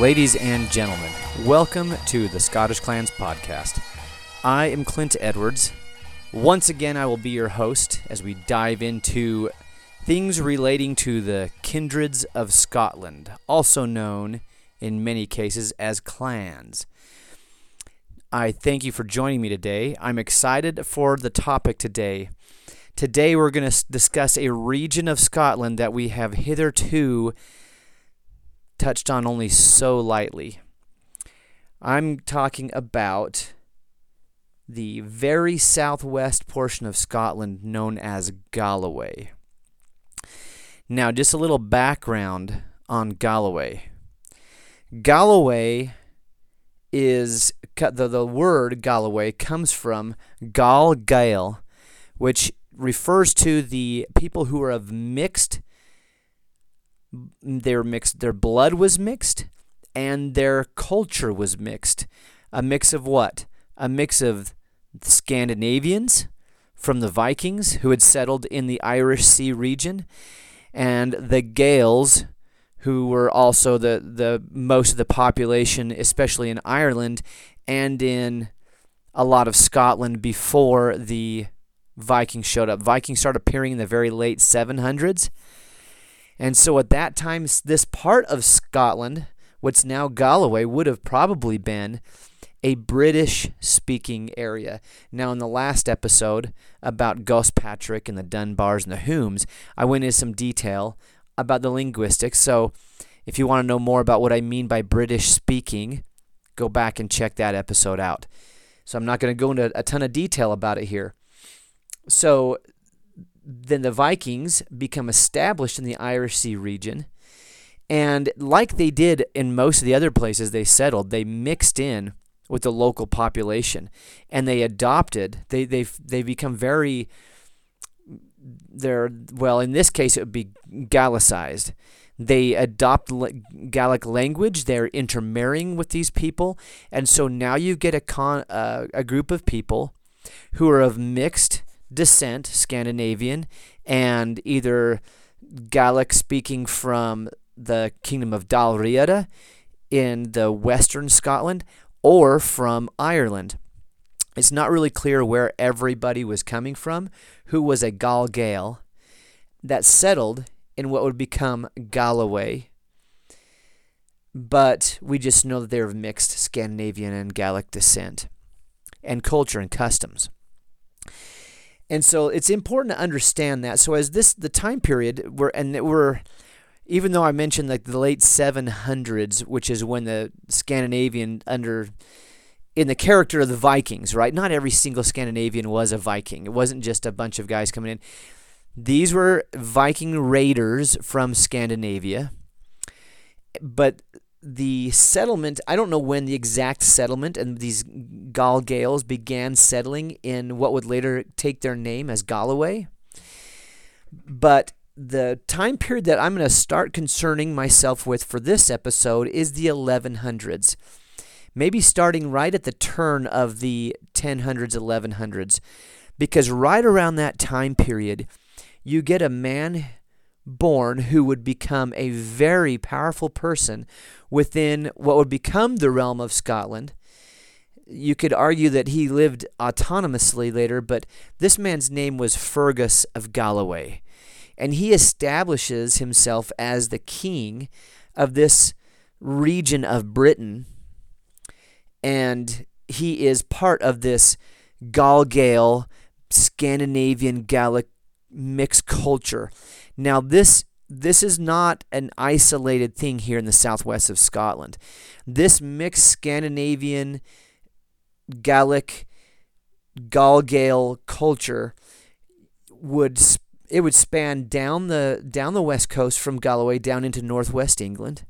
Ladies and gentlemen, welcome to the Scottish Clans podcast. I am Clint Edwards. Once again, I will be your host as we dive into things relating to the kindreds of Scotland, also known in many cases as clans. I thank you for joining me today. I'm excited for the topic today. Today, we're going to discuss a region of Scotland that we have hitherto touched on only so lightly. I'm talking about the very southwest portion of Scotland known as Galloway. Now, just a little background on Galloway. Galloway is the, the word Galloway comes from Gal Gael, which refers to the people who are of mixed they were mixed their blood was mixed and their culture was mixed. A mix of what? A mix of Scandinavians from the Vikings who had settled in the Irish Sea region and the Gaels who were also the, the most of the population especially in Ireland and in a lot of Scotland before the Vikings showed up. Vikings started appearing in the very late 700s and so at that time, this part of Scotland, what's now Galloway, would have probably been a British speaking area. Now, in the last episode about Gospatrick and the Dunbars and the Humes, I went into some detail about the linguistics. So, if you want to know more about what I mean by British speaking, go back and check that episode out. So, I'm not going to go into a ton of detail about it here. So, then the Vikings become established in the Irish Sea region. And like they did in most of the other places they settled, they mixed in with the local population and they adopted, they, they, they become very, they're, well, in this case, it would be Gallicized. They adopt Gallic language. They're intermarrying with these people, and so now you get a con, uh, a group of people who are of mixed descent, Scandinavian, and either Gaelic speaking from the kingdom of Dalriada in the western Scotland or from Ireland. It's not really clear where everybody was coming from, who was a Gal Gael that settled in what would become Galloway. But we just know that they're of mixed Scandinavian and Gaelic descent and culture and customs. And so it's important to understand that. So as this the time period we're and we're even though I mentioned like the late 700s, which is when the Scandinavian under in the character of the Vikings, right? Not every single Scandinavian was a Viking. It wasn't just a bunch of guys coming in. These were Viking raiders from Scandinavia. But the settlement, I don't know when the exact settlement and these Gal Gaels began settling in what would later take their name as Galloway. But the time period that I'm going to start concerning myself with for this episode is the 1100s. Maybe starting right at the turn of the 1000s, 1100s. Because right around that time period, you get a man born who would become a very powerful person within what would become the realm of Scotland. You could argue that he lived autonomously later, but this man's name was Fergus of Galloway. And he establishes himself as the king of this region of Britain. And he is part of this Gal Gael, Scandinavian Gallic mixed culture. Now, this this is not an isolated thing here in the southwest of Scotland. This mixed Scandinavian, Gallic, Gal Gael culture would it would span down the down the west coast from Galloway down into northwest England,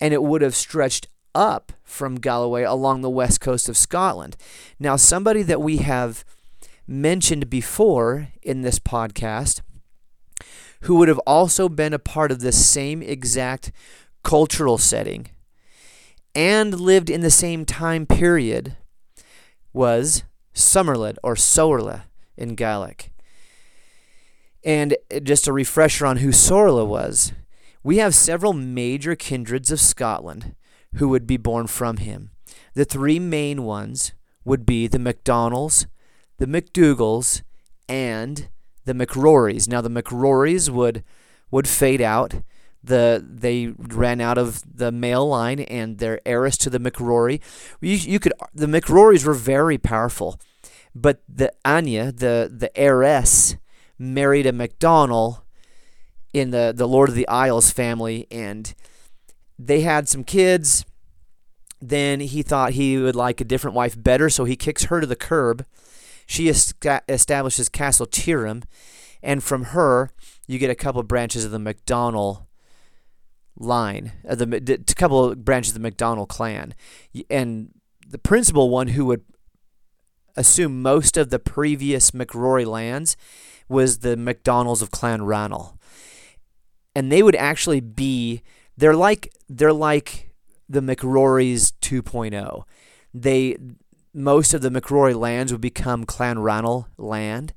and it would have stretched up from Galloway along the west coast of Scotland. Now, somebody that we have mentioned before in this podcast who would have also been a part of the same exact cultural setting and lived in the same time period was Somerled or Sorla in Gaelic. And just a refresher on who Sorla was. We have several major kindreds of Scotland who would be born from him. The three main ones would be the MacDonalds, the MacDougals, and the McRorys. Now the McRorys would would fade out. The they ran out of the male line, and their heiress to the McRory. You, you could the McRorys were very powerful, but the Anya, the the heiress, married a MacDonald in the the Lord of the Isles family, and they had some kids. Then he thought he would like a different wife better, so he kicks her to the curb. She establishes Castle Tioram, and from her you get a couple of branches of the MacDonald line, uh, the a couple of branches of the MacDonald clan, and the principal one who would assume most of the previous McRory lands was the MacDonalds of Clan Ranald, and they would actually be they're like they're like the McRorys 2.0. They most of the McRory lands would become Clan Ranald land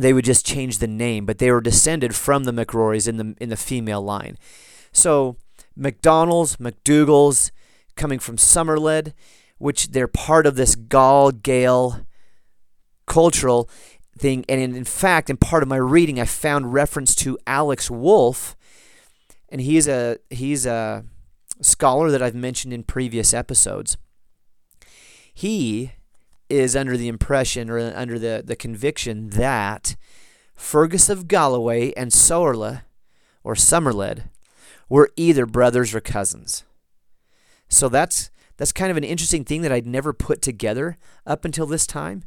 they would just change the name, but they were descended from the McRorys in the in the female line. So McDonald's, McDougals, coming from Somerled, which they're part of this Gal Gael cultural thing. And in, in fact, in part of my reading, I found reference to Alex Woolf, and he's a he's a scholar that I've mentioned in previous episodes. He is under the impression or under the, the conviction that Fergus of Galloway and Sorla, or Somerled were either brothers or cousins. So that's that's kind of an interesting thing that I'd never put together up until this time.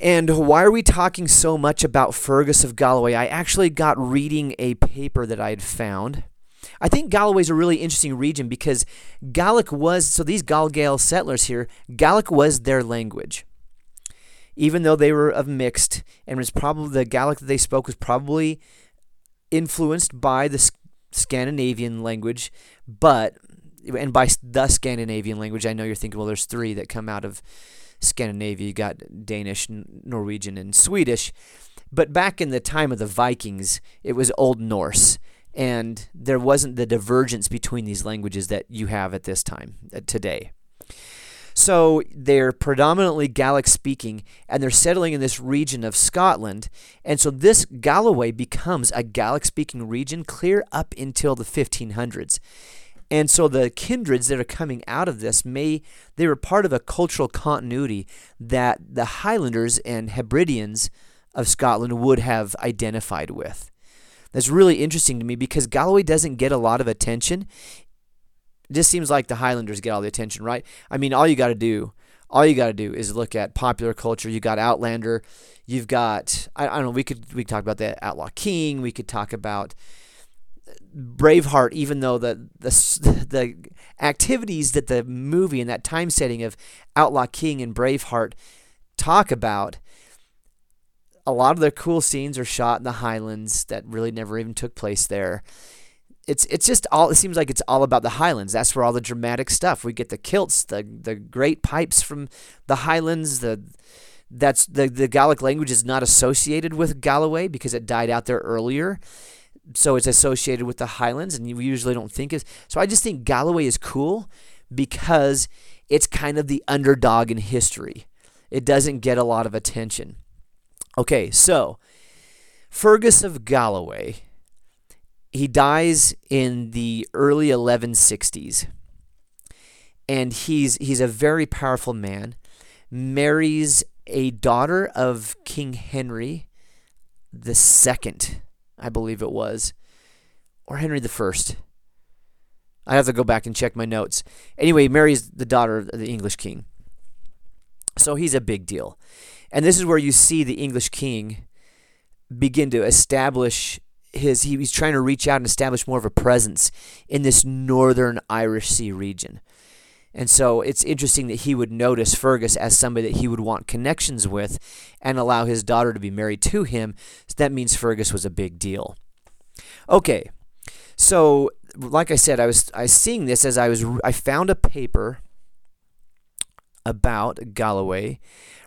And why are we talking so much about Fergus of Galloway? I actually got reading a paper that I had found I think Galloway is a really interesting region because Gaelic was, so these Gael settlers here, Gaelic was their language. Even though they were of mixed, and was probably the Gaelic that they spoke was probably influenced by the Scandinavian language, but and by the Scandinavian language, I know you're thinking, well, there's three that come out of Scandinavia. You got Danish, Norwegian, and Swedish. But back in the time of the Vikings, it was Old Norse and there wasn't the divergence between these languages that you have at this time uh, today. So they're predominantly Gaelic speaking and they're settling in this region of Scotland. And so this Galloway becomes a Gaelic speaking region clear up until the 1500s. And so the kindreds that are coming out of this may they were part of a cultural continuity that the Highlanders and Hebrideans of Scotland would have identified with that's really interesting to me because Galloway doesn't get a lot of attention. It just seems like the Highlanders get all the attention, right? I mean, all you got to do, all you got to do is look at popular culture. You got Outlander, you've got I, I don't know. We could we could talk about the Outlaw King. We could talk about Braveheart, even though the the the activities that the movie and that time setting of Outlaw King and Braveheart talk about a lot of the cool scenes are shot in the Highlands that really never even took place there. It's it's just all it seems like it's all about the Highlands. That's where all the dramatic stuff. We get the kilts, the the great pipes from the Highlands, the that's the the Gaelic language is not associated with Galloway because it died out there earlier. So it's associated with the Highlands and you usually don't think it. So I just think Galloway is cool because it's kind of the underdog in history. It doesn't get a lot of attention. Okay, so Fergus of Galloway, he dies in the early 1160s. And he's he's a very powerful man. Marries a daughter of King Henry the second, I believe it was, or Henry the first. I have to go back and check my notes. Anyway, marries the daughter of the English king. So he's a big deal. And this is where you see the English king begin to establish his he, he's trying to reach out and establish more of a presence in this northern Irish Sea region. And so it's interesting that he would notice Fergus as somebody that he would want connections with and allow his daughter to be married to him. So that means Fergus was a big deal. Okay. So like I said, I was I was seeing this as I was I found a paper about Galloway,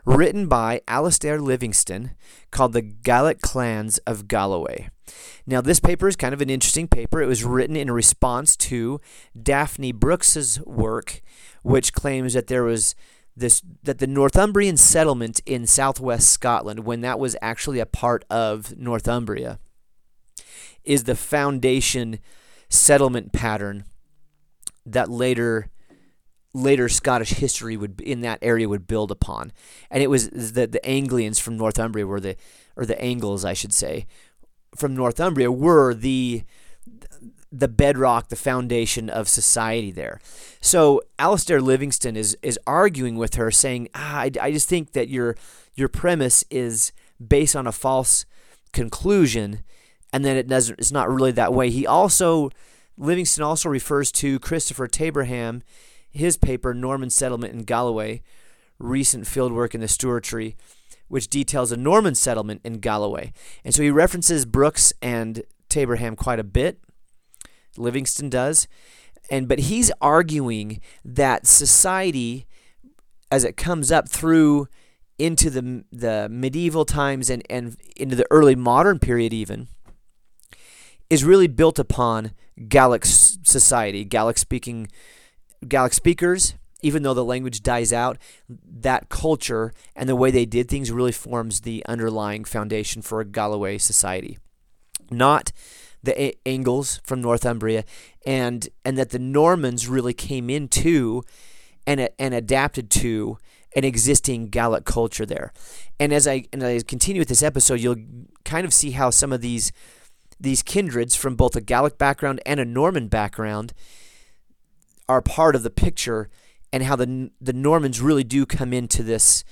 written by Alastair Livingston, called The Gallic Clans of Galloway. Now, this paper is kind of an interesting paper. It was written in response to Daphne Brooke's work, which claims that there was this that the Northumbrian settlement in southwest Scotland, when that was actually a part of Northumbria, is the foundation settlement pattern that later later Scottish history would in that area would build upon. And it was the the Anglians from Northumbria were the or the Angles I should say from Northumbria were the the bedrock, the foundation of society there. So Alastair Livingston is is arguing with her, saying, ah, I, I just think that your your premise is based on a false conclusion, and then it doesn't. It's not really that way. He also Livingston also refers to Christopher Tabraham, his paper Norman Settlement in Galloway, recent fieldwork in the Stewartry, which details a Norman settlement in Galloway. And so he references Brooke and Tabraham quite a bit. Livingston does. And but he's arguing that society as it comes up through into the the medieval times and, and into the early modern period even is really built upon Gallic society, Gallic speaking Gallic speakers, even though the language dies out, that culture and the way they did things really forms the underlying foundation for a Galloway society. Not the Angles from Northumbria, and and that the Normans really came into and and adapted to an existing Gallic culture there. And as I and I continue with this episode, you'll kind of see how some of these these kindreds from both a Gallic background and a Norman background are part of the picture, and how the the Normans really do come into this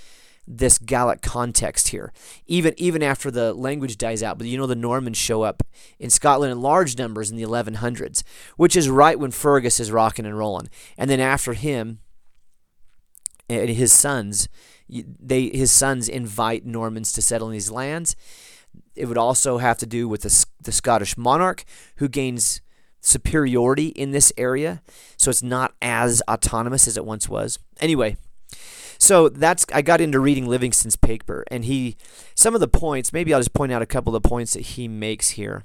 this Gallic context here. Even even after the language dies out, but you know the Normans show up in Scotland in large numbers in the 1100s, which is right when Fergus is rocking and rolling. And then after him and his sons, they his sons invite Normans to settle in these lands. It would also have to do with the, the Scottish monarch who gains superiority in this area, so it's not as autonomous as it once was. Anyway, so that's I got into reading Livingston's paper, and he some of the points. Maybe I'll just point out a couple of the points that he makes here.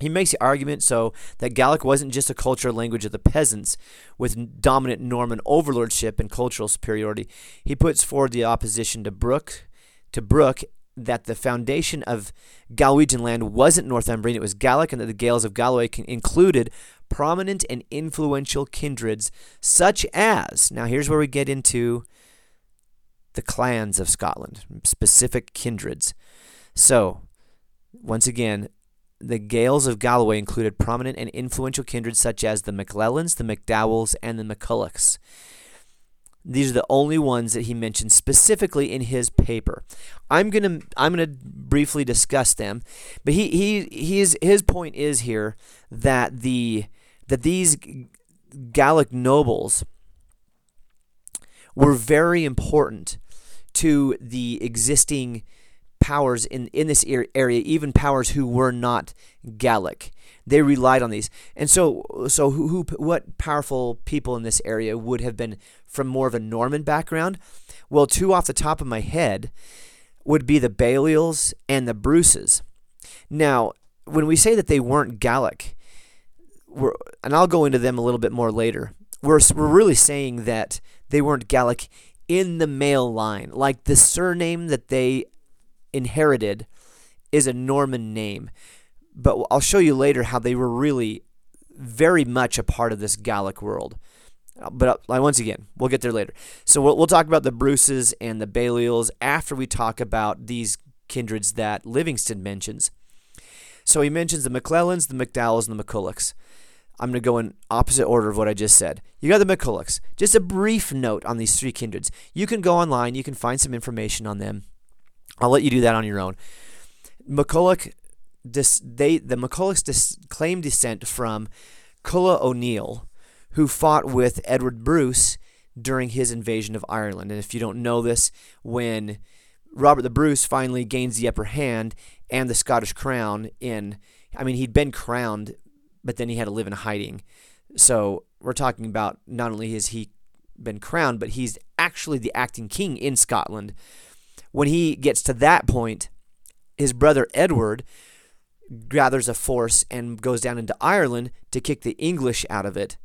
He makes the argument so that Gallic wasn't just a cultural language of the peasants with dominant Norman overlordship and cultural superiority. He puts forward the opposition to Brooke, to Brooke that the foundation of Galwegian land wasn't Northumbrian, it was Gallic, and that the Gaels of Galloway included prominent and influential kindreds, such as, now here's where we get into the clans of Scotland, specific kindreds. So, once again, the Gaels of Galloway included prominent and influential kindreds such as the MacLellans, the MacDowells, and the MacCullochs. These are the only ones that he mentions specifically in his paper. I'm gonna I'm gonna briefly discuss them, but he he his his point is here that the that these Gallic nobles were very important to the existing powers in, in this er, area, even powers who were not Gallic. They relied on these, and so so who, who what powerful people in this area would have been from more of a Norman background? Well, two off the top of my head would be the Baliol's and the Bruces. Now, when we say that they weren't Gallic, we're, and I'll go into them a little bit more later. We're we're really saying that they weren't Gallic in the male line, like the surname that they inherited is a Norman name. But I'll show you later how they were really very much a part of this Gallic world. But uh, once again, we'll get there later. So we'll, we'll talk about the Bruces and the Baliols after we talk about these kindreds that Livingston mentions. So he mentions the MacLellans, the MacDowells, and the MacCullochs. I'm going to go in opposite order of what I just said. You got the MacCullochs. Just a brief note on these three kindreds. You can go online, you can find some information on them. I'll let you do that on your own. MacCulloch, this, they, the MacCullochs dis, claim descent from Culla O'Neill, who fought with Edward Bruce during his invasion of Ireland. And if you don't know this, when Robert the Bruce finally gains the upper hand and the Scottish crown in, I mean, he'd been crowned but then he had to live in hiding. So we're talking about not only has he been crowned, but he's actually the acting king in Scotland. When he gets to that point, his brother Edward gathers a force and goes down into Ireland to kick the English out of it.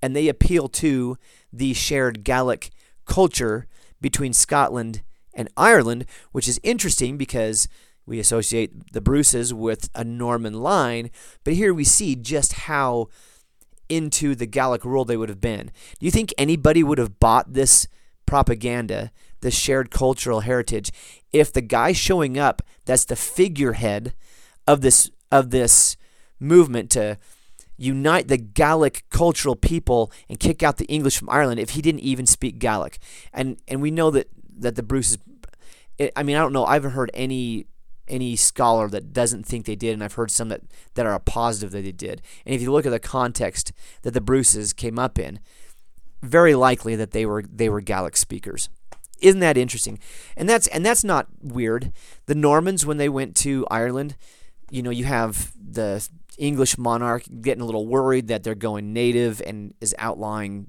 And they appeal to the shared Gaelic culture between Scotland and Ireland, which is interesting because we associate the Bruces with a Norman line, but here we see just how into the Gallic world they would have been. Do you think anybody would have bought this propaganda, this shared cultural heritage, if the guy showing up that's the figurehead of this of this movement to unite the Gallic cultural people and kick out the English from Ireland if he didn't even speak Gaelic? And and we know that that the Bruces I mean, I don't know. I haven't heard any any scholar that doesn't think they did, and I've heard some that, that are positive that they did. And if you look at the context that the Bruces came up in, very likely that they were they were Gaelic speakers. Isn't that interesting? And that's and that's not weird. The Normans when they went to Ireland, you know, you have the English monarch getting a little worried that they're going native and is outlawing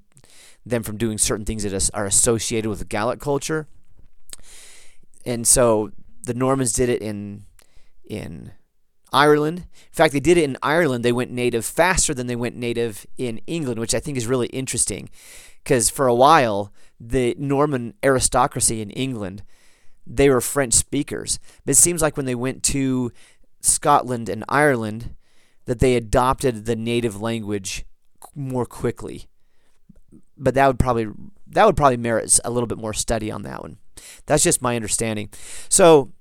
them from doing certain things that are associated with the Gaelic culture. And so the Normans did it in in Ireland. In fact, they did it in Ireland. They went native faster than they went native in England, which I think is really interesting because for a while the Norman aristocracy in England they were French speakers. But it seems like when they went to Scotland and Ireland that they adopted the native language more quickly. But that would probably that would probably merit a little bit more study on that one. That's just my understanding. So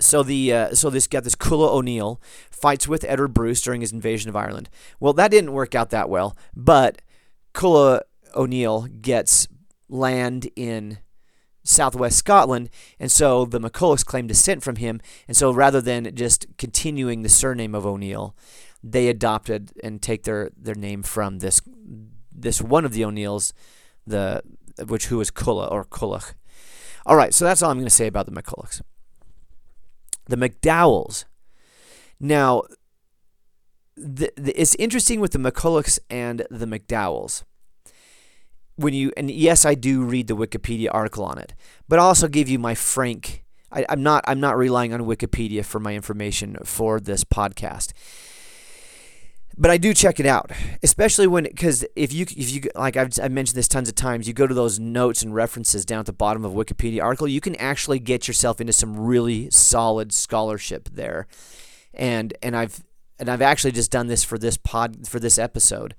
so the uh, so this got this Culla O'Neill fights with Edward Bruce during his invasion of Ireland. Well, that didn't work out that well, but Culla O'Neill gets land in southwest Scotland, and so the McCullochs claim descent from him. And so rather than just continuing the surname of O'Neill, they adopted and take their, their name from this this one of the O'Neills, the which who was Culla or Cullach. All right, so that's all I'm going to say about the McCullochs. The McDowells. Now, the, the, it's interesting with the McCullochs and the McDowells. When you and yes, I do read the Wikipedia article on it, but I'll also give you my frank. I, I'm not I'm not relying on Wikipedia for my information for this podcast but I do check it out, especially when because if you if you like I've, I've mentioned this tons of times, you go to those notes and references down at the bottom of Wikipedia article, you can actually get yourself into some really solid scholarship there, and and I've and I've actually just done this for this pod for this episode,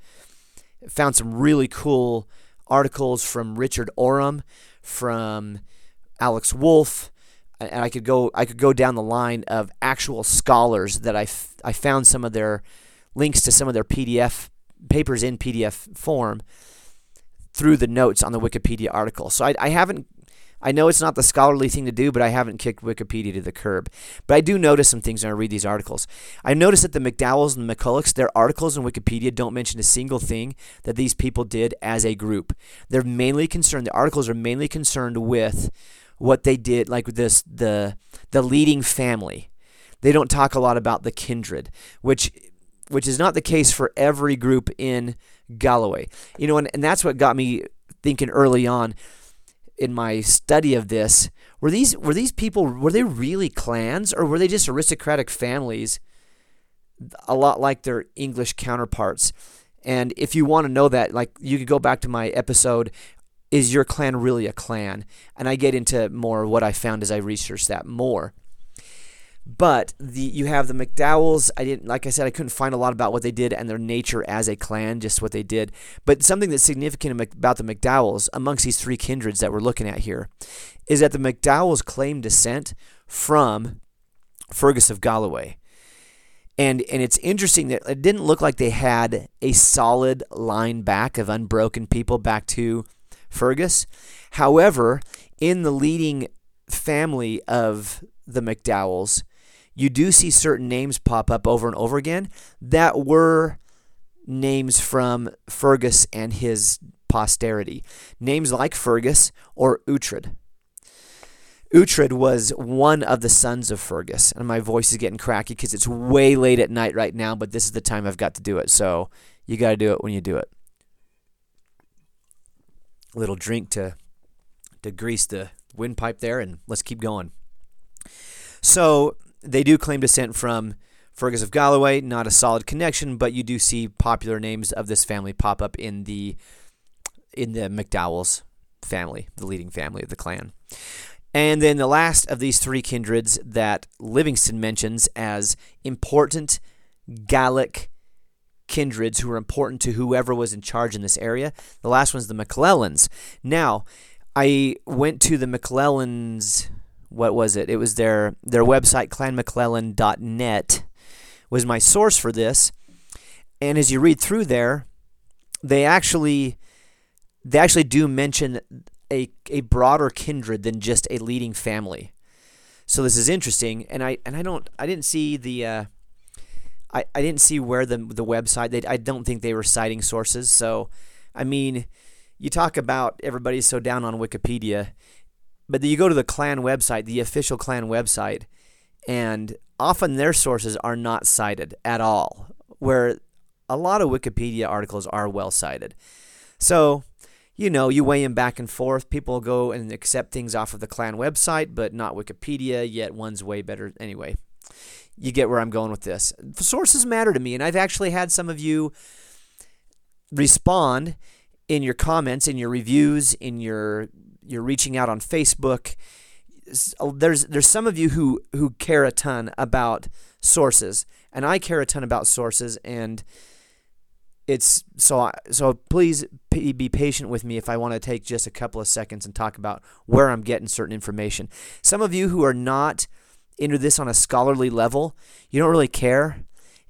found some really cool articles from Richard Oram, from Alex Woolf, and I could go I could go down the line of actual scholars that I, f- I found some of their links to some of their PDF papers in PDF form through the notes on the Wikipedia article. So I, I haven't I know it's not the scholarly thing to do, but I haven't kicked Wikipedia to the curb. But I do notice some things when I read these articles. I notice that the McDowells and the McCullochs, their articles in Wikipedia don't mention a single thing that these people did as a group. They're mainly concerned, the articles are mainly concerned with what they did, like this the the leading family. They don't talk a lot about the kindred, which which is not the case for every group in Galloway. You know, and, and that's what got me thinking early on in my study of this. Were these were these people were they really clans or were they just aristocratic families a lot like their English counterparts? And if you want to know that, like you could go back to my episode is your clan really a clan? And I get into more what I found as I researched that more. But the you have the McDowells. I didn't like I said I couldn't find a lot about what they did and their nature as a clan, just what they did. But something that's significant about the McDowells amongst these three kindreds that we're looking at here is that the McDowells claim descent from Fergus of Galloway. And and it's interesting that it didn't look like they had a solid line back of unbroken people back to Fergus. However, in the leading family of the McDowells, you do see certain names pop up over and over again that were names from Fergus and his posterity. Names like Fergus or Uhtred. Uhtred was one of the sons of Fergus, and my voice is getting cracky because it's way late at night right now, but this is the time I've got to do it, so you got to do it when you do it. A little drink to to grease the windpipe there, and let's keep going. So they do claim descent from Fergus of Galloway, not a solid connection, but you do see popular names of this family pop up in the in the McDowell's family, the leading family of the clan. And then the last of these three kindreds that Livingston mentions as important Gallic kindreds who were important to whoever was in charge in this area. The last one's the McClellans. Now, I went to the McClellans. What was it? It was their their website, clanmcclellan.net, was my source for this. And as you read through there, they actually they actually do mention a, a broader kindred than just a leading family. So this is interesting, and I and I don't I didn't see the uh, I, I didn't see where the the website they I don't think they were citing sources. So I mean, you talk about everybody's so down on Wikipedia, but you go to the clan website, the official clan website, and often their sources are not cited at all. Where a lot of Wikipedia articles are well cited. So you know, you weigh them back and forth. People go and accept things off of the clan website, but not Wikipedia, yet one's way better. Anyway, you get where I'm going with this. Sources matter to me, and I've actually had some of you respond in your comments, in your reviews, in your you're reaching out on Facebook. Uh, there's there's some of you who who care a ton about sources, and I care a ton about sources, and it's so so please be patient with me if I want to take just a couple of seconds and talk about where I'm getting certain information. Some of you who are not into this on a scholarly level, you don't really care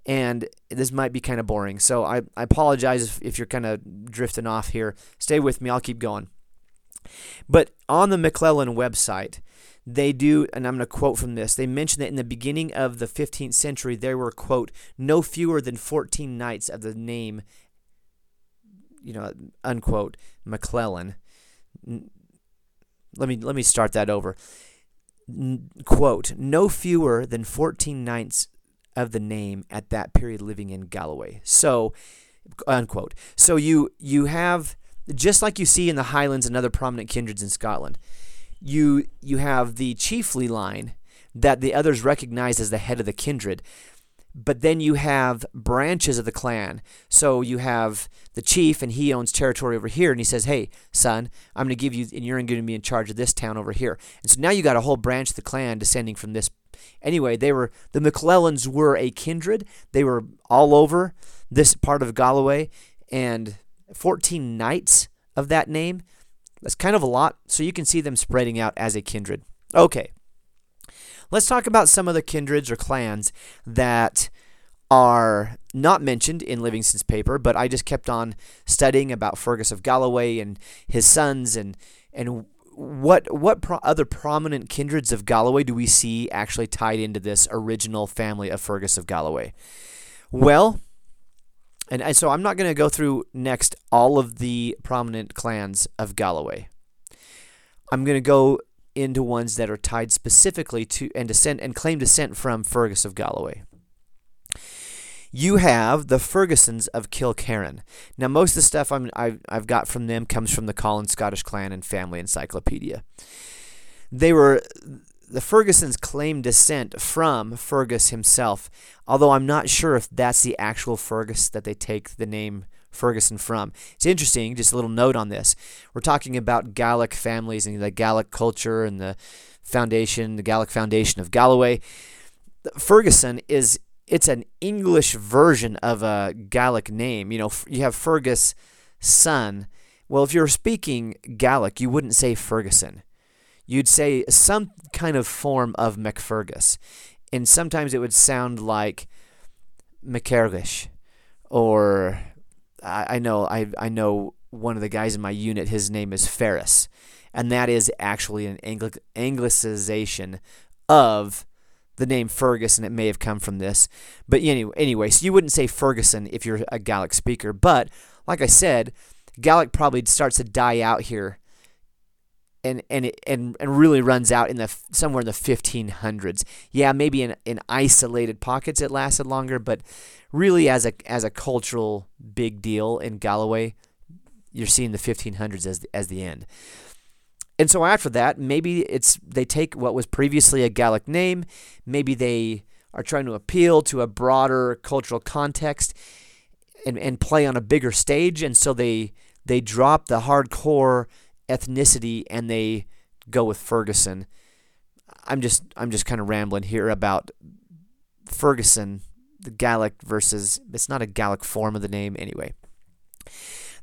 and this might be kind of boring. So I, I apologize if, if you're kind of drifting off here. Stay with me, I'll keep going. But on the McClellan website, they do, and I'm going to quote from this. They mention that in the beginning of the 15th century, there were, quote, no fewer than 14 knights of the name, you know, unquote, McClellan. Let me let me start that over. Quote, no fewer than 14 knights of the name at that period living in Galloway. So, unquote. So you you have just like you see in the Highlands and other prominent kindreds in Scotland you you have the chiefly line that the others recognize as the head of the kindred but then you have branches of the clan. So you have the chief and he owns territory over here and he says hey son i'm going to give you and you're going to be in charge of this town over here. And so now you got a whole branch of the clan descending from this. Anyway they were the mcclellans were a kindred. They were all over this part of galloway and 14 knights of that name that's kind of a lot, so you can see them spreading out as a kindred. Okay, let's talk about some of the kindreds or clans that are not mentioned in Livingston's paper, but I just kept on studying about Fergus of Galloway and his sons and and what what pro- other prominent kindreds of Galloway do we see actually tied into this original family of Fergus of Galloway? Well, and, and so I'm not going to go through next all of the prominent clans of Galloway. I'm going to go into ones that are tied specifically to and descent and claim descent from Fergus of Galloway. You have the Fergusons of Kilkerran. Now, most of the stuff I'm, I've, I've got from them comes from the Collins Scottish Clan and Family Encyclopedia. They were the Fergusons claim descent from Fergus himself, although I'm not sure if that's the actual Fergus that they take the name Ferguson from. It's interesting, just a little note on this. We're talking about Gallic families and the Gallic culture and the foundation, the Gallic foundation of Galloway. Ferguson is it's an English version of a Gallic name. You know, you have Fergus son. Well, if you're speaking Gallic, you wouldn't say Ferguson you'd say some kind of form of McFergus. And sometimes it would sound like McCargish or I, I know I, I know one of the guys in my unit, his name is Ferris. And that is actually an Angli- anglicization of the name Fergus, and it may have come from this. But anyway, anyway, so you wouldn't say Ferguson if you're a Gaelic speaker. But like I said, Gaelic probably starts to die out here and and it and, and really runs out in the somewhere in the 1500s. Yeah, maybe in in isolated pockets it lasted longer, but really as a as a cultural big deal in Galloway, you're seeing the 1500s as the, as the end. And so after that, maybe it's they take what was previously a Gallic name, maybe they are trying to appeal to a broader cultural context and, and play on a bigger stage and so they they drop the hardcore ethnicity and they go with Ferguson. I'm just I'm just kind of rambling here about Ferguson, the Gallic versus it's not a Gallic form of the name anyway.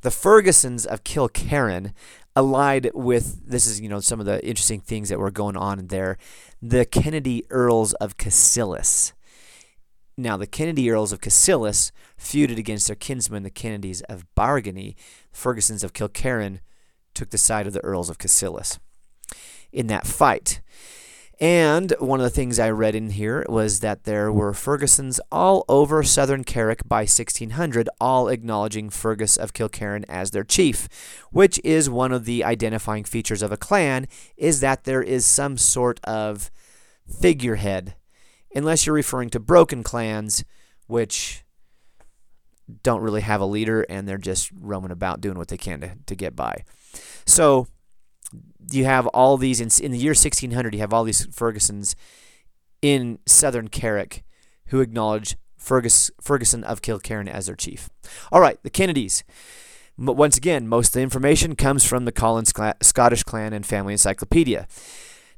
The Fergusons of Kilkerran allied with this is you know some of the interesting things that were going on there. The Kennedy Earls of Cassilis. Now the Kennedy Earls of Cassilis feuded against their kinsmen, the Kennedys of Bargany. Fergusons of Kilkerran took the side of the Earls of Cassilis in that fight. And one of the things I read in here was that there were Fergusons all over southern Carrick by 1600, all acknowledging Fergus of Kilkerran as their chief, which is one of the identifying features of a clan, is that there is some sort of figurehead, unless you're referring to broken clans, which don't really have a leader and they're just roaming about doing what they can to, to get by. So you have all these in, in the year 1600 you have all these fergusons in southern carrick who acknowledge Fergus, ferguson of kilkerran as their chief. All right the kennedys. But once again most of the information comes from the collins scottish clan and family encyclopedia.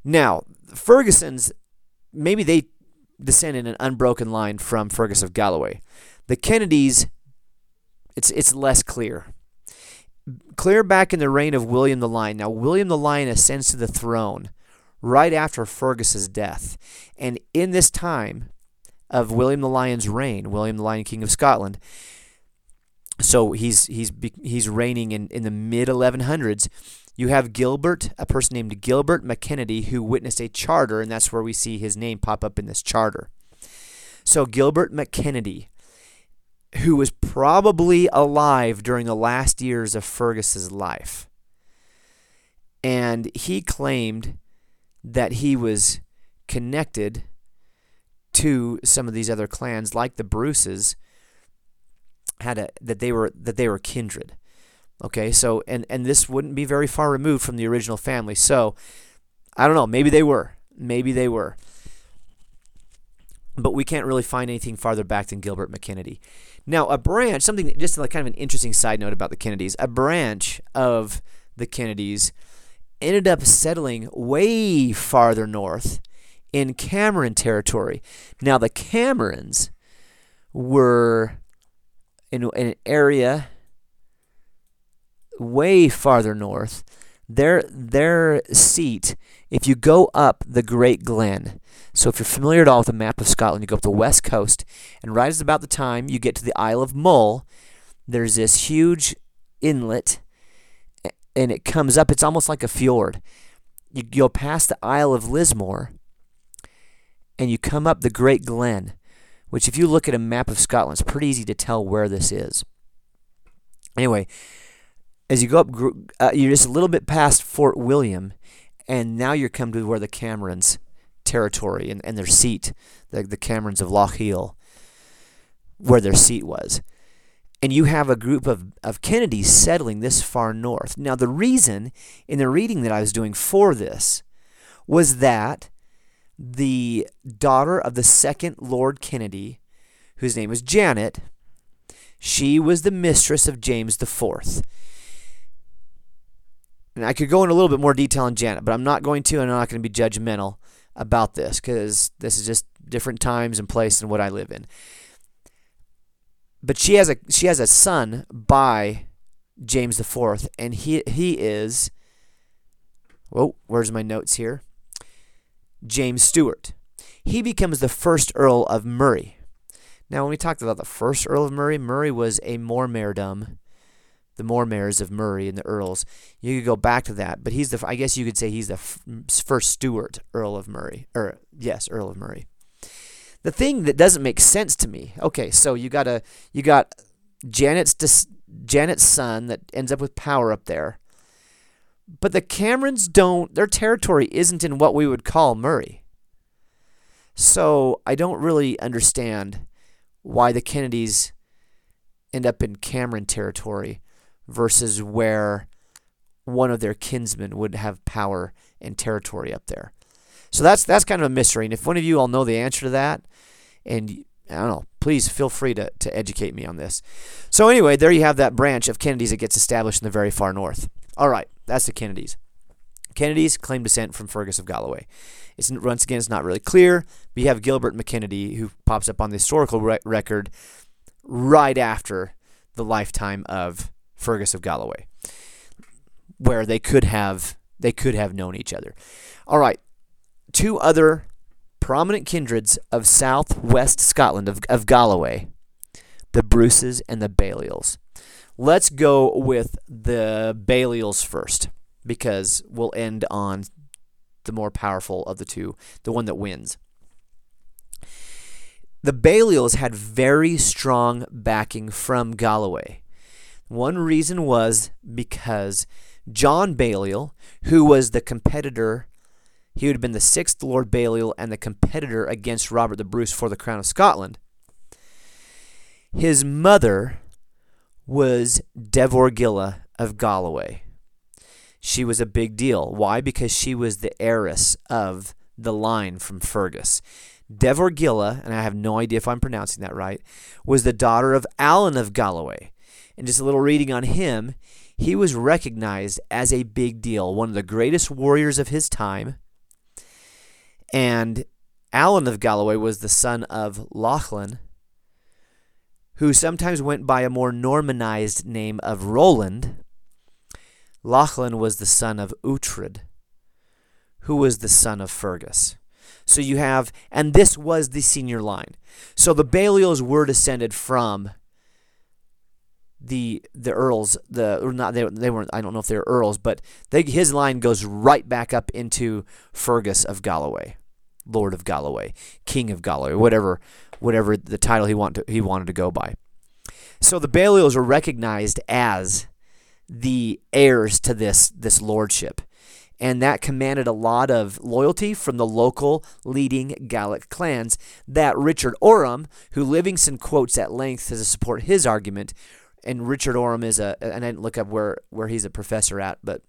Now fergusons maybe they descend in an unbroken line from fergus of galloway. The kennedys it's it's less clear clear back in the reign of William the Lion. Now, William the Lion ascends to the throne right after Fergus's death. And in this time of William the Lion's reign, William the Lion, King of Scotland, so he's he's he's reigning in, in the mid 1100s. You have Gilbert, a person named Gilbert McKennedy, who witnessed a charter, and that's where we see his name pop up in this charter. So Gilbert McKennedy who was probably alive during the last years of Fergus's life. And he claimed that he was connected to some of these other clans like the Bruces had a that they were that they were kindred. Okay, so and and this wouldn't be very far removed from the original family. So I don't know, maybe they were. Maybe they were. But we can't really find anything farther back than Gilbert McKennedy. Now, a branch, something just like kind of an interesting side note about the Kennedys, a branch of the Kennedys ended up settling way farther north in Cameron territory. Now, the Camerons were in, in an area way farther north. Their their seat, if you go up the Great Glen, so if you're familiar at all with the map of Scotland, you go up the west coast, and right as about the time you get to the Isle of Mull, there's this huge inlet, and it comes up. It's almost like a fjord. You go past the Isle of Lismore, and you come up the Great Glen, which if you look at a map of Scotland, it's pretty easy to tell where this is. Anyway, as you go up, uh, you're just a little bit past Fort William, and now you're come to where the Camerons territory and, and their seat, the, the Camerons of Lochiel, where their seat was. And you have a group of, of Kennedys settling this far north. Now, the reason in the reading that I was doing for this was that the daughter of the second Lord Kennedy, whose name was Janet, she was the mistress of James IV. And I could go in a little bit more detail on Janet, but I'm not going to, and I'm not going to be judgmental about this because this is just different times and place than what I live in. But she has a she has a son by James IV, and he he is. Whoa, where's my notes here? James Stewart. He becomes the first Earl of Moray. Now, when we talked about the first Earl of Moray, Moray was a Mormaerdom the Mormaers of Moray and the Earls. You could go back to that, but he's the I guess you could say he's the f- first Stuart Earl of Moray, or yes, Earl of Moray. The thing that doesn't make sense to me. Okay, so you got a you got Janet's dis, Janet's son that ends up with power up there. But the Camerons don't their territory isn't in what we would call Moray. So I don't really understand why the Kennedys end up in Cameron territory versus where one of their kinsmen would have power and territory up there. So that's that's kind of a mystery. And if one of you all know the answer to that, and I don't know, please feel free to, to educate me on this. So anyway, there you have that branch of Kennedys that gets established in the very far north. All right, that's the Kennedys. Kennedys claim descent from Fergus of Galloway. It's once again it's not really clear, but you have Gilbert McKennedy who pops up on the historical re- record right after the lifetime of Fergus of Galloway, where they could have they could have known each other. All right, two other prominent kindreds of southwest Scotland of, of Galloway, the Bruces and the Balliols. Let's go with the Balliols first because we'll end on the more powerful of the two, the one that wins. The Balliols had very strong backing from Galloway. One reason was because John Balliol, who was the competitor, he would have been the sixth Lord Balliol and the competitor against Robert the Bruce for the crown of Scotland. His mother was Devorgilla of Galloway. She was a big deal. Why? Because she was the heiress of the line from Fergus. Devorgilla, and I have no idea if I'm pronouncing that right, was the daughter of Alan of Galloway. And just a little reading on him, he was recognized as a big deal, one of the greatest warriors of his time. And Alan of Galloway was the son of Lachlan, who sometimes went by a more Normanized name of Roland. Lachlan was the son of Uhtred, who was the son of Fergus. So you have, and this was the senior line. So the Balliols were descended from the the earls. The or not they, they weren't. I don't know if they're earls, but they, his line goes right back up into Fergus of Galloway, Lord of Galloway, King of Galloway, whatever whatever the title he wanted to, he wanted to go by. So the Balliols are recognized as the heirs to this this lordship and that commanded a lot of loyalty from the local leading Gallic clans that Richard Oram, who Livingstone quotes at length to support his argument, and Richard Oram is a, and I didn't look up where, where he's a professor at, but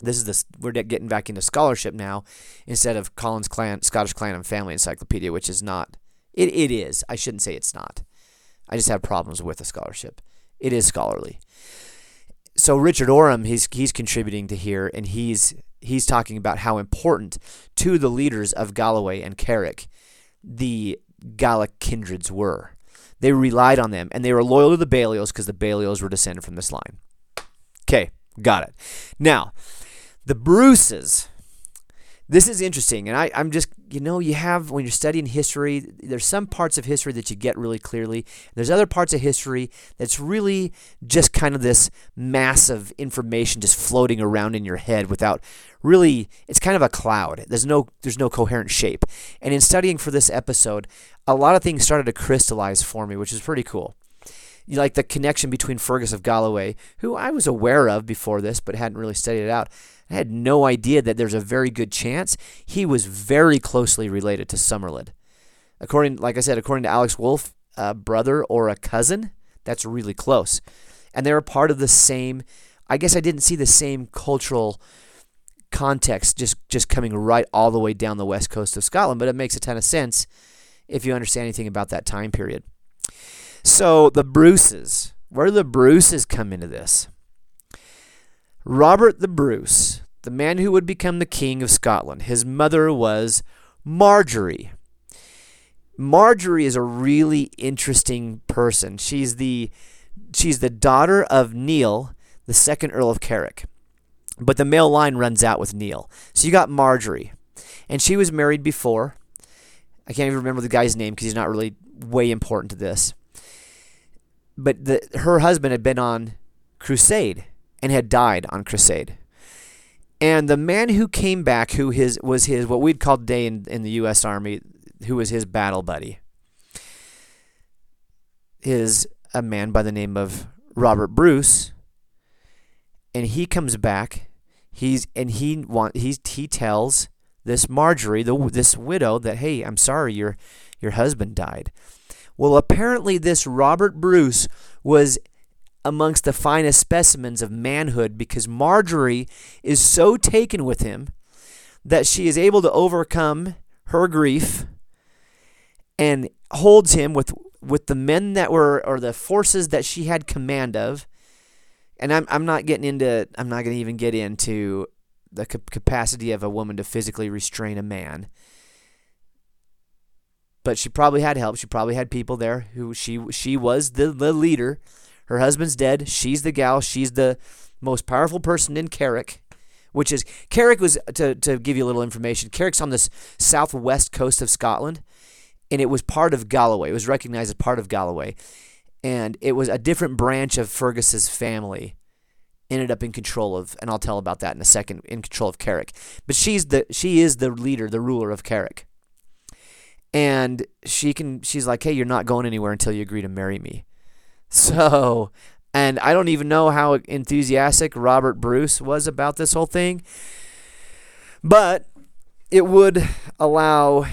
this is this we're getting back into scholarship now instead of Collins Clan Scottish Clan and Family Encyclopedia, which is not it, it is. I shouldn't say it's not. I just have problems with the scholarship. It is scholarly. So Richard Oram, he's he's contributing to here, and he's he's talking about how important to the leaders of Galloway and Carrick the Gallic kindreds were. They relied on them, and they were loyal to the Balliols because the Balliols were descended from this line. Okay, got it. Now, the Bruces. This is interesting, and I, I'm just, you know, you have, when you're studying history, there's some parts of history that you get really clearly. There's other parts of history that's really just kind of this mass of information just floating around in your head without really it's kind of a cloud. There's no there's no coherent shape. And in studying for this episode, a lot of things started to crystallize for me, which is pretty cool. Like the connection between Fergus of Galloway, who I was aware of before this, but hadn't really studied it out. I had no idea that there's a very good chance he was very closely related to Somerled. According, like I said, according to Alex Woolf, a brother or a cousin, that's really close. And they were part of the same. I guess I didn't see the same cultural context just just coming right all the way down the west coast of Scotland, but it makes a ton of sense if you understand anything about that time period. So the Bruces, where do the Bruces come into this? Robert the Bruce, the man who would become the king of Scotland, his mother was Marjorie. Marjorie is a really interesting person. She's the she's the daughter of Neil, the second Earl of Carrick. But the male line runs out with Neil. So you got Marjorie. And she was married before. I can't even remember the guy's name because he's not really way important to this. But the, her husband had been on crusade and had died on crusade. And the man who came back, who his was his what we'd call today in, in the U.S. Army, who was his battle buddy, is a man by the name of Robert Bruce. And he comes back He's and he want he's he tells this Marjorie, the this widow, that hey, I'm sorry, your your husband died. Well, apparently this Robert Bruce was amongst the finest specimens of manhood because Marjorie is so taken with him that she is able to overcome her grief and holds him with with the men that were or the forces that she had command of. And I'm I'm not getting into I'm not going to even get into the capacity of a woman to physically restrain a man. But she probably had help. She probably had people there who she she was the, the leader her husband's dead she's the gal she's the most powerful person in Carrick which is Carrick was to to give you a little information Carrick's on this southwest coast of Scotland and it was part of Galloway. It was recognized as part of Galloway, and it was a different branch of Fergus's family ended up in control of, and I'll tell about that in a second, in control of Carrick. But she's the she is the leader, the ruler of Carrick, and she can she's like, hey, you're not going anywhere until you agree to marry me. So, and I don't even know how enthusiastic Robert Bruce was about this whole thing, but it would allow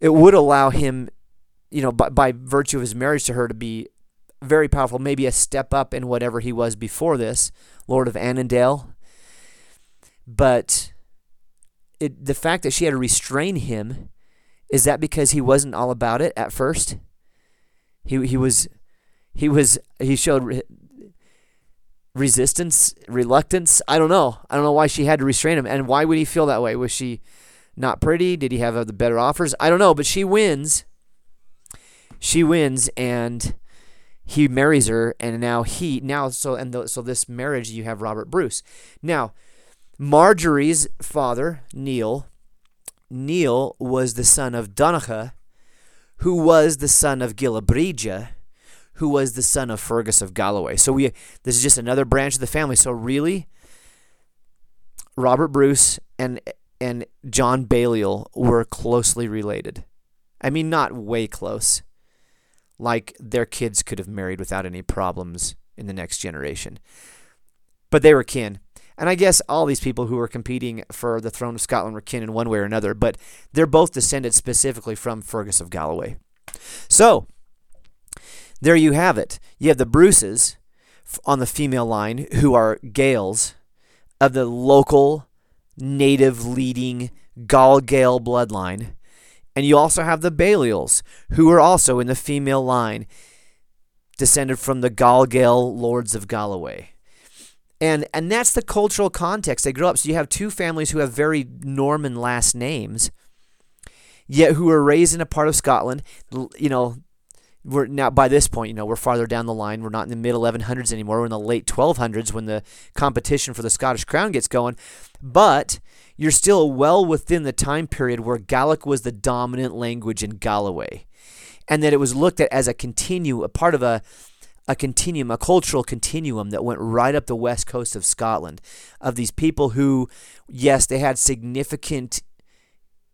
it would allow him, you know, by, by virtue of his marriage to her, to be very powerful, maybe a step up in whatever he was before this, Lord of Annandale. But it, the fact that she had to restrain him, is that because he wasn't all about it at first? He he was he was he showed re- resistance, reluctance. I don't know. I don't know why she had to restrain him, and why would he feel that way? Was she not pretty? Did he have the better offers? I don't know, but she wins. She wins, and he marries her, and now he now so and the, so this marriage you have Robert Bruce. Now, Marjorie's father Neil. Neil was the son of Donogh, who was the son of Gilabridge, who was the son of Fergus of Galloway. So we this is just another branch of the family. So really, Robert Bruce and and John Balliol were closely related. I mean, not way close. Like their kids could have married without any problems in the next generation. But they were kin. And I guess all these people who were competing for the throne of Scotland were kin in one way or another, but they're both descended specifically from Fergus of Galloway. So, there you have it. You have the Bruces on the female line who are Gales of the local native leading Gal Gael bloodline. And you also have the Balliols, who are also in the female line, descended from the Gael lords of Galloway. And, and that's the cultural context they grew up. So you have two families who have very Norman last names, yet who are raised in a part of Scotland. You know, we're now by this point, you know, we're farther down the line. We're not in the mid 1100s anymore. We're in the late 1200s when the competition for the Scottish crown gets going. But you're still well within the time period where Gaelic was the dominant language in Galloway, and that it was looked at as a continue, a part of a a continuum, a cultural continuum that went right up the west coast of Scotland, of these people who, yes, they had significant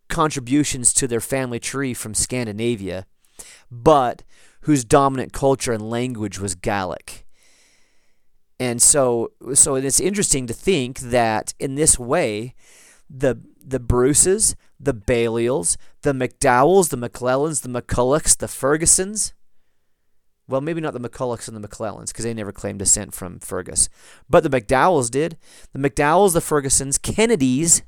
contributions to their family tree from Scandinavia, but whose dominant culture and language was Gaelic. And so so it's interesting to think that in this way the the Bruces, the Balliols, the McDowells, the McClellans, the McCullochs, the Fergusons. Well, maybe not the McCullochs and the McClellans because they never claimed descent from Fergus. But the McDowells did. The McDowells, the Fergusons, Kennedys,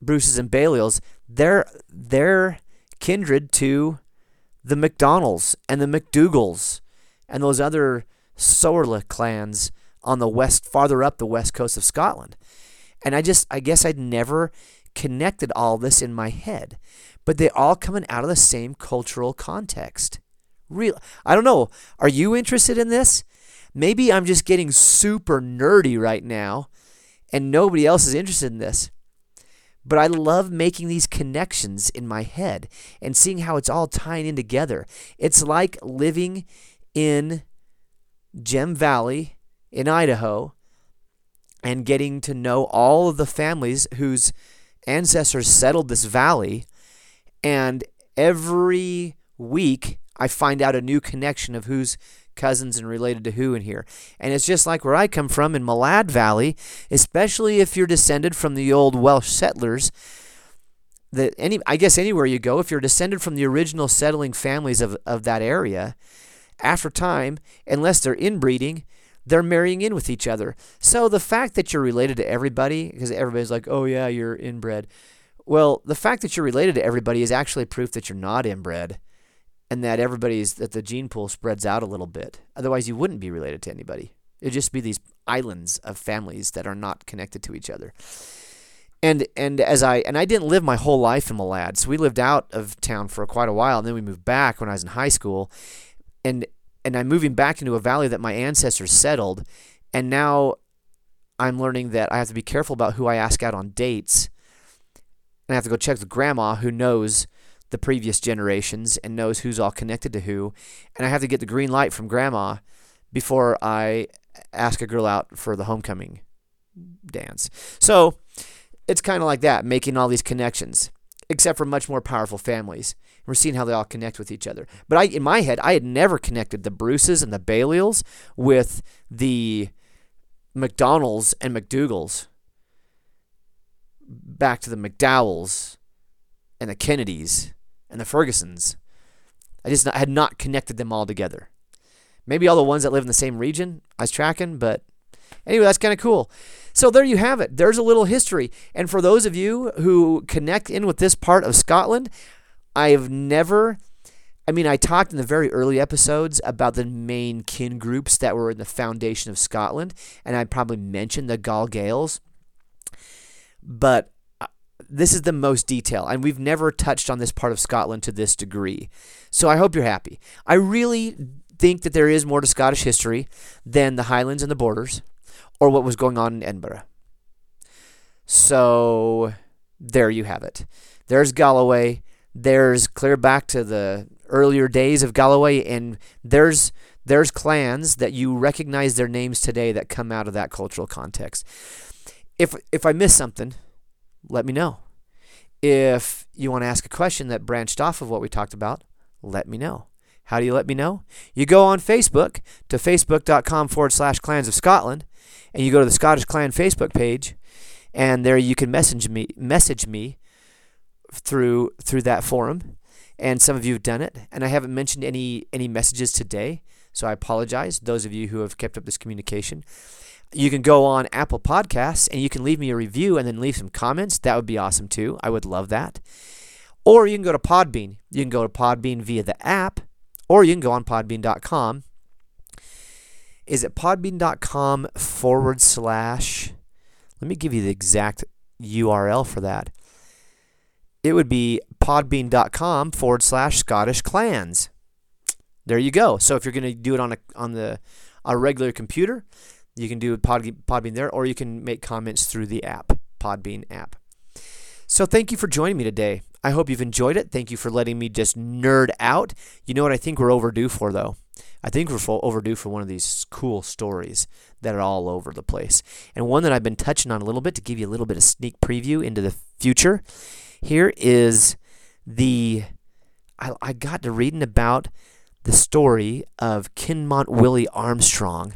Bruces and Balliols, they're they're kindred to the McDonalds and the McDougals and those other Sorla clans on the west, farther up the west coast of Scotland. And I just, I guess I'd never connected all this in my head, but they're all coming out of the same cultural context. Real, I don't know. Are you interested in this? Maybe I'm just getting super nerdy right now, and nobody else is interested in this. But I love making these connections in my head and seeing how it's all tying in together. It's like living in Gem Valley in Idaho and getting to know all of the families whose ancestors settled this valley. And every week, I find out a new connection of who's cousins and related to who in here. And it's just like where I come from in Malad Valley, especially if you're descended from the old Welsh settlers. That any, I guess anywhere you go, if you're descended from the original settling families of, of that area, after time, unless they're inbreeding, they're marrying in with each other. So the fact that you're related to everybody, because everybody's like, oh yeah, you're inbred. Well, the fact that you're related to everybody is actually proof that you're not inbred and that everybody's that the gene pool spreads out a little bit. Otherwise, you wouldn't be related to anybody. It'd just be these islands of families that are not connected to each other. And and as I and I didn't live my whole life in Malad, so we lived out of town for quite a while, and then we moved back when I was in high school, and and I'm moving back into a valley that my ancestors settled, and now I'm learning that I have to be careful about who I ask out on dates, and I have to go check with grandma who knows the previous generations and knows who's all connected to who, and I have to get the green light from grandma before I ask a girl out for the homecoming dance. So it's kind of like that, making all these connections, except for much more powerful families. We're seeing how they all connect with each other. But I, in my head, I had never connected the Bruces and the Balliols with the McDonalds and McDougalls. Back to the McDowells and the Kennedys and the Fergusons. I just not, had not connected them all together. Maybe all the ones that live in the same region I was tracking, but anyway, that's kind of cool. So there you have it. There's a little history. And for those of you who connect in with this part of Scotland, I've never I mean, I talked in the very early episodes about the main kin groups that were in the foundation of Scotland, and I probably mentioned the Gal Gaels. But this is the most detail, and we've never touched on this part of Scotland to this degree. So I hope you're happy. I really think that there is more to Scottish history than the Highlands and the Borders or what was going on in Edinburgh. So there you have it. There's Galloway. There's clear back to the earlier days of Galloway, and there's there's clans that you recognize their names today that come out of that cultural context. If if I miss something, let me know. If you want to ask a question that branched off of what we talked about, let me know. How do you let me know? You go on Facebook to facebook.com forward slash clans of Scotland and you go to the Scottish Clan Facebook page, and there you can message me message me through through that forum. And some of you have done it, and I haven't mentioned any any messages today, so I apologize. Those of you who have kept up this communication, you can go on Apple Podcasts and you can leave me a review and then leave some comments. That would be awesome too. I would love that. Or you can go to Podbean. You can go to Podbean via the app, or you can go on Podbean.com is it podbean.com forward slash. Let me give you the exact URL for that. It would be podbean.com forward slash Scottish clans. There you go. So if you're going to do it on a on the a regular computer, you can do Pod, Podbean there, or you can make comments through the app, Podbean app. So thank you for joining me today. I hope you've enjoyed it. Thank you for letting me just nerd out. You know what I think we're overdue for though? I think we're overdue for one of these cool stories that are all over the place. And one that I've been touching on a little bit to give you a little bit of sneak preview into the future. Here is the I, I got to reading about the story of Kinmont Willie Armstrong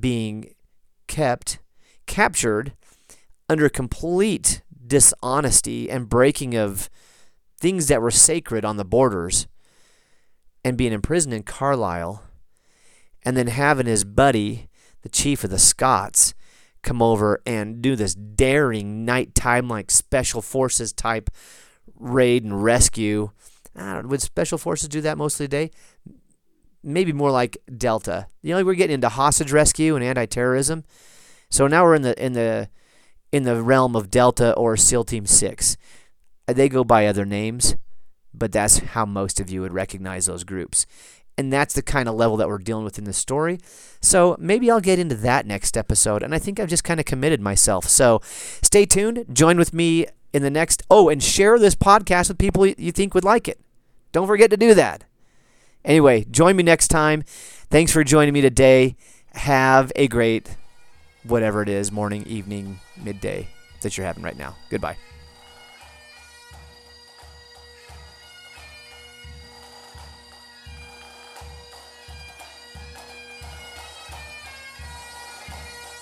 being kept captured under complete dishonesty and breaking of things that were sacred on the borders and being imprisoned in Carlisle, and then having his buddy, the chief of the Scotts, come over and do this daring nighttime, like special forces type raid and rescue. I don't know, would special forces do that most of the day? Maybe more like Delta. You know, we're getting into hostage rescue and anti-terrorism. So now we're in the in the in the realm of Delta or SEAL Team Six. They go by other names but that's how most of you would recognize those groups. And that's the kind of level that we're dealing with in this story. So maybe I'll get into that next episode. And I think I've just kind of committed myself. So stay tuned. Join with me in the next. Oh, and share this podcast with people you think would like it. Don't forget to do that. Anyway, join me next time. Thanks for joining me today. Have a great, whatever it is, morning, evening, midday that you're having right now. Goodbye.